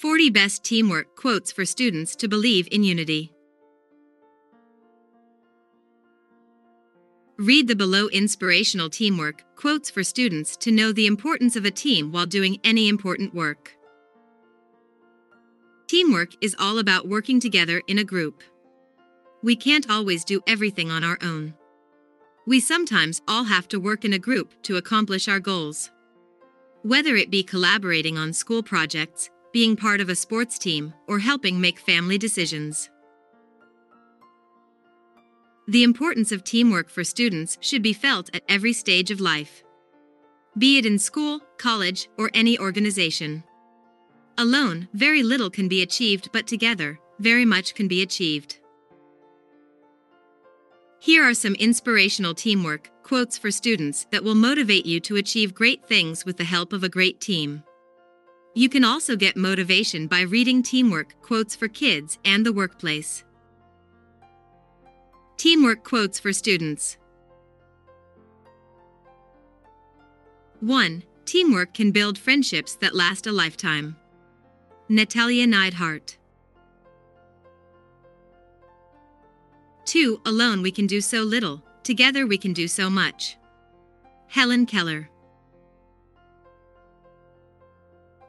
40 Best Teamwork Quotes for Students to Believe in Unity. Read the below inspirational teamwork quotes for students to know the importance of a team while doing any important work. Teamwork is all about working together in a group. We can't always do everything on our own. We sometimes all have to work in a group to accomplish our goals. Whether it be collaborating on school projects, being part of a sports team, or helping make family decisions. The importance of teamwork for students should be felt at every stage of life. Be it in school, college, or any organization. Alone, very little can be achieved, but together, very much can be achieved. Here are some inspirational teamwork quotes for students that will motivate you to achieve great things with the help of a great team. You can also get motivation by reading teamwork quotes for kids and the workplace. Teamwork quotes for students 1. Teamwork can build friendships that last a lifetime. Natalia Neidhart 2. Alone we can do so little, together we can do so much. Helen Keller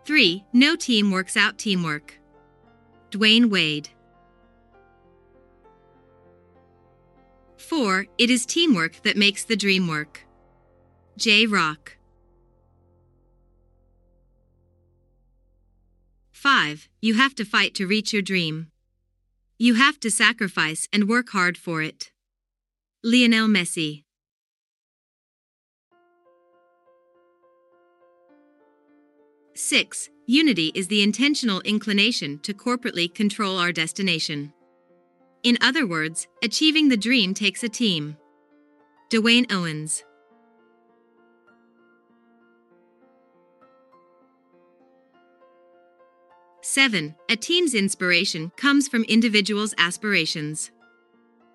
3. No team works out teamwork. Dwyane Wade. 4. It is teamwork that makes the dream work. J. Rock. 5. You have to fight to reach your dream. You have to sacrifice and work hard for it. Lionel Messi. 6. Unity is the intentional inclination to corporately control our destination. In other words, achieving the dream takes a team. Dwayne Owens. Seven, a team's inspiration comes from individuals' aspirations.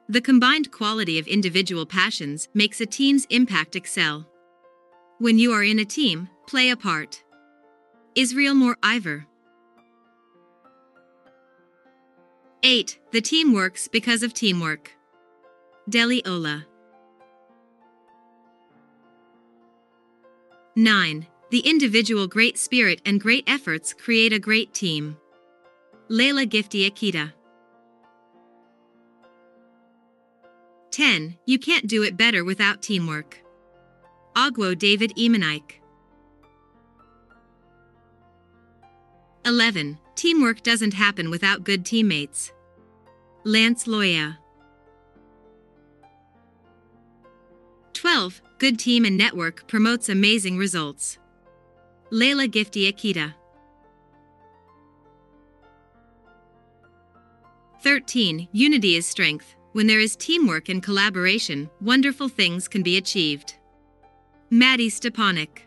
The combined quality of individual passions makes a team's impact excel. When you are in a team, play a part. Israelmore Ayivor. 8. The team works because of teamwork. Dele Ola. 9. The individual great spirit and great efforts create a great team. Lailah Gifty Akita. 10. You can't do it better without teamwork. Ogwo David Emenike. 11. Teamwork doesn't happen without good teammates. Lance Loya. 12. Good team and network promotes amazing results. Lailah Gifty Akita. 13. Unity is strength. When there is teamwork and collaboration, wonderful things can be achieved. Mattie Stepanek.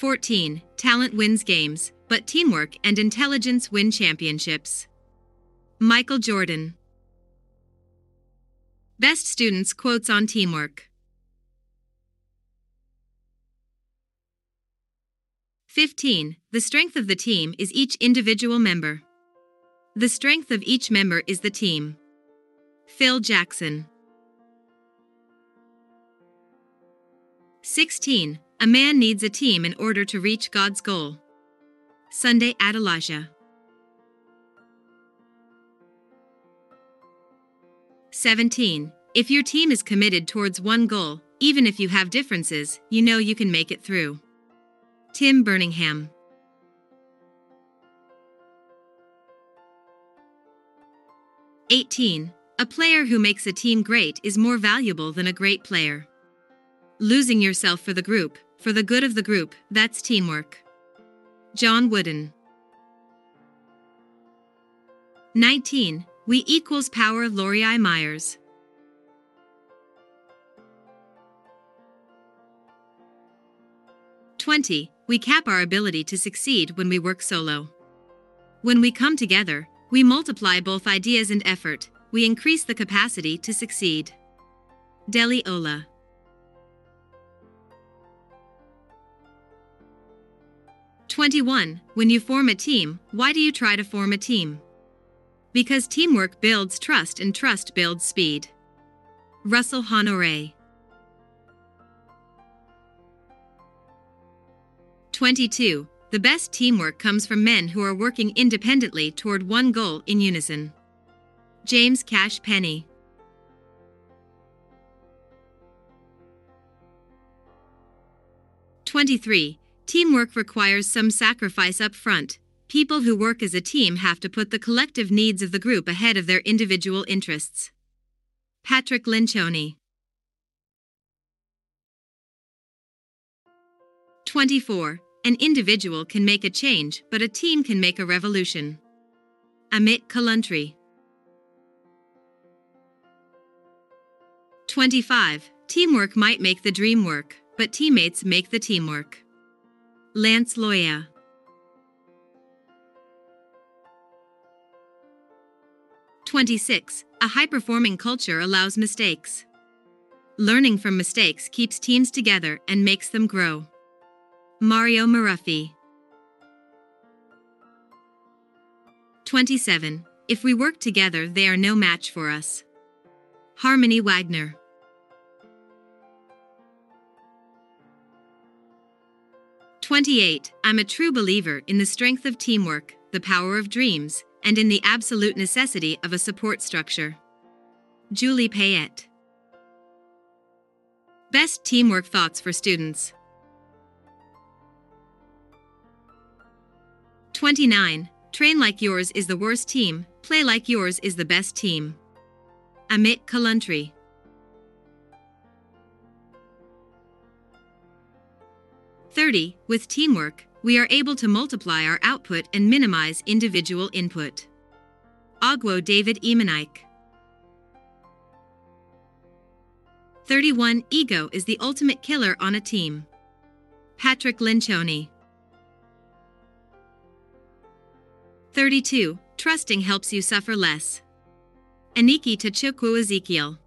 14. Talent wins games, but teamwork and intelligence win championships. Michael Jordan. Best Students Quotes on Teamwork. 15. The strength of the team is each individual member. The strength of each member is the team. Phil Jackson. 16. A man needs a team in order to reach God's goal. Sunday Adelaja. 17. If your team is committed towards one goal, even if you have differences, you know you can make it through. Tim Birmingham. Eighteen. A player who makes a team great is more valuable than a great player. Losing yourself for the group, for the good of the group, that's teamwork. John Wooden. 19. We equals power Laurie Myers. Twenty. We cap our ability to succeed when we work solo. When we come together, we multiply both ideas and effort, we increase the capacity to succeed. Dele Ola. 21. When you form a team, why do you try to form a team? Because teamwork builds trust and trust builds speed. Russell Honore. 22. The best teamwork comes from men who are working independently toward one goal in unison. James Cash Penney. Twenty-three. Teamwork requires some sacrifice up front. People who work as a team have to put the collective needs of the group ahead of their individual interests. Patrick Lencioni. 24. An individual can make a change, but a team can make a revolution. Amit Kalantri. 25. Teamwork might make the dream work, but teammates make the teamwork. Lance Loya. Twenty-six. A high-performing culture allows mistakes. Learning from mistakes keeps teams together and makes them grow. Mario Muraphy. 27. If we work together, they are no match for us. Harmony Wagner. 28. I'm a true believer in the strength of teamwork, the power of dreams, and in the absolute necessity of a support structure. Julie Payette. Best teamwork thoughts for students. 29. Train like yours is the worst team, play like yours is the best team. Amit Kalantri. 30. With teamwork, we are able to multiply our output and minimize individual input. Ogwo David Emenike. 31. Ego is the ultimate killer on a team. Patrick Lencioni. 32. Trusting helps you suffer less. Aniki Tachukwu Ezekiel.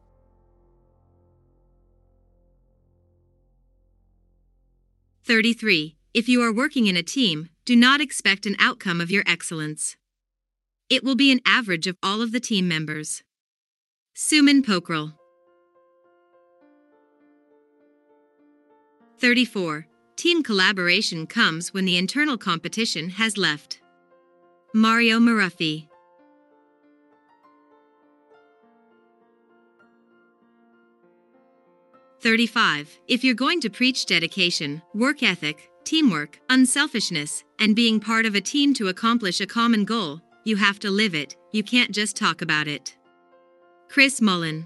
33. If you are working in a team, do not expect an outcome of your excellence. It will be an average of all of the team members. Suman Pokhrel. 34. Team collaboration comes when the internal competition has left. Mario Muraphy. 35. If you're going to preach dedication, work ethic, teamwork, unselfishness, and being part of a team to accomplish a common goal, you have to live it, you can't just talk about it. Chris Mullin.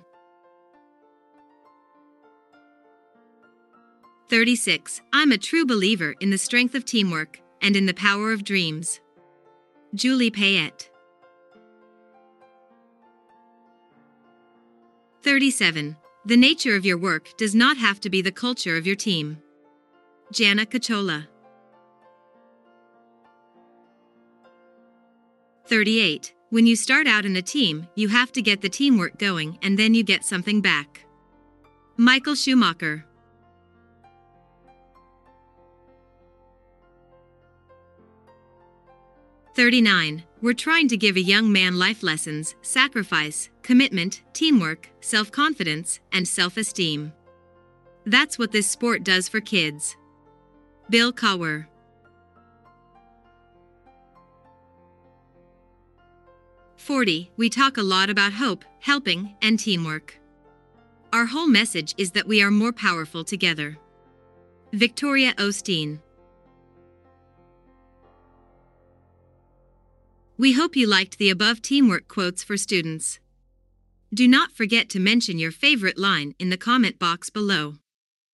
36. I'm a true believer in the strength of teamwork and in the power of dreams. Julie Payette. 37. The nature of your work does not have to be the culture of your team. Jana Cachola. 38. When you start out in a team, you have to get the teamwork going and then you get something back. Michael Schumacher. 39. We're trying to give a young man life lessons, sacrifice, commitment, teamwork, self confidence, and self esteem. That's what this sport does for kids. Bill Cowher. Forty, we talk a lot about hope, helping, and teamwork. Our whole message is that we are more powerful together. Victoria Osteen. We hope you liked the above teamwork quotes for students. Do not forget to mention your favorite line in the comment box below.